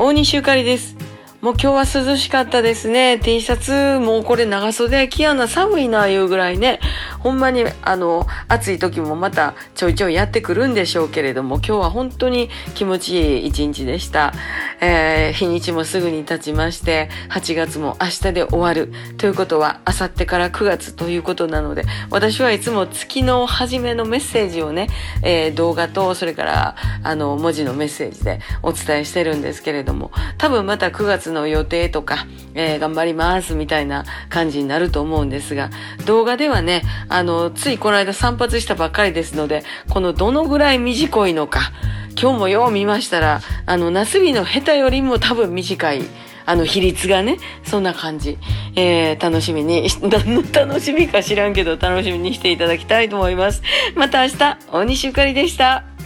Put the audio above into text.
大西ゆかりです。もう今日は涼しかったですね。T シャツ、もうこれ長袖着やな、寒いな、いうぐらいね。ほんまに、あの、暑い時もまたちょいちょいやってくるんでしょうけれども、今日は本当に気持ちいい一日でした。えー、日にちもすぐに経ちまして、8月も明日で終わる。ということは、明後日から9月ということなので、私はいつも月の初めのメッセージをね、えー、動画と、それから、あの、文字のメッセージでお伝えしてるんですけれども、多分また9月の予定とか、えー、頑張りますみたいな感じになると思うんですが、動画ではね、あの、ついこの間散髪したばっかりですので、このどのぐらい短いのか、今日もよう見ましたら、あの、ナスビのヘタよりも多分短い、あの、比率がね、そんな感じ。えー、楽しみに、何 の楽しみか知らんけど、楽しみにしていただきたいと思います。また明日、大西ゆかりでした。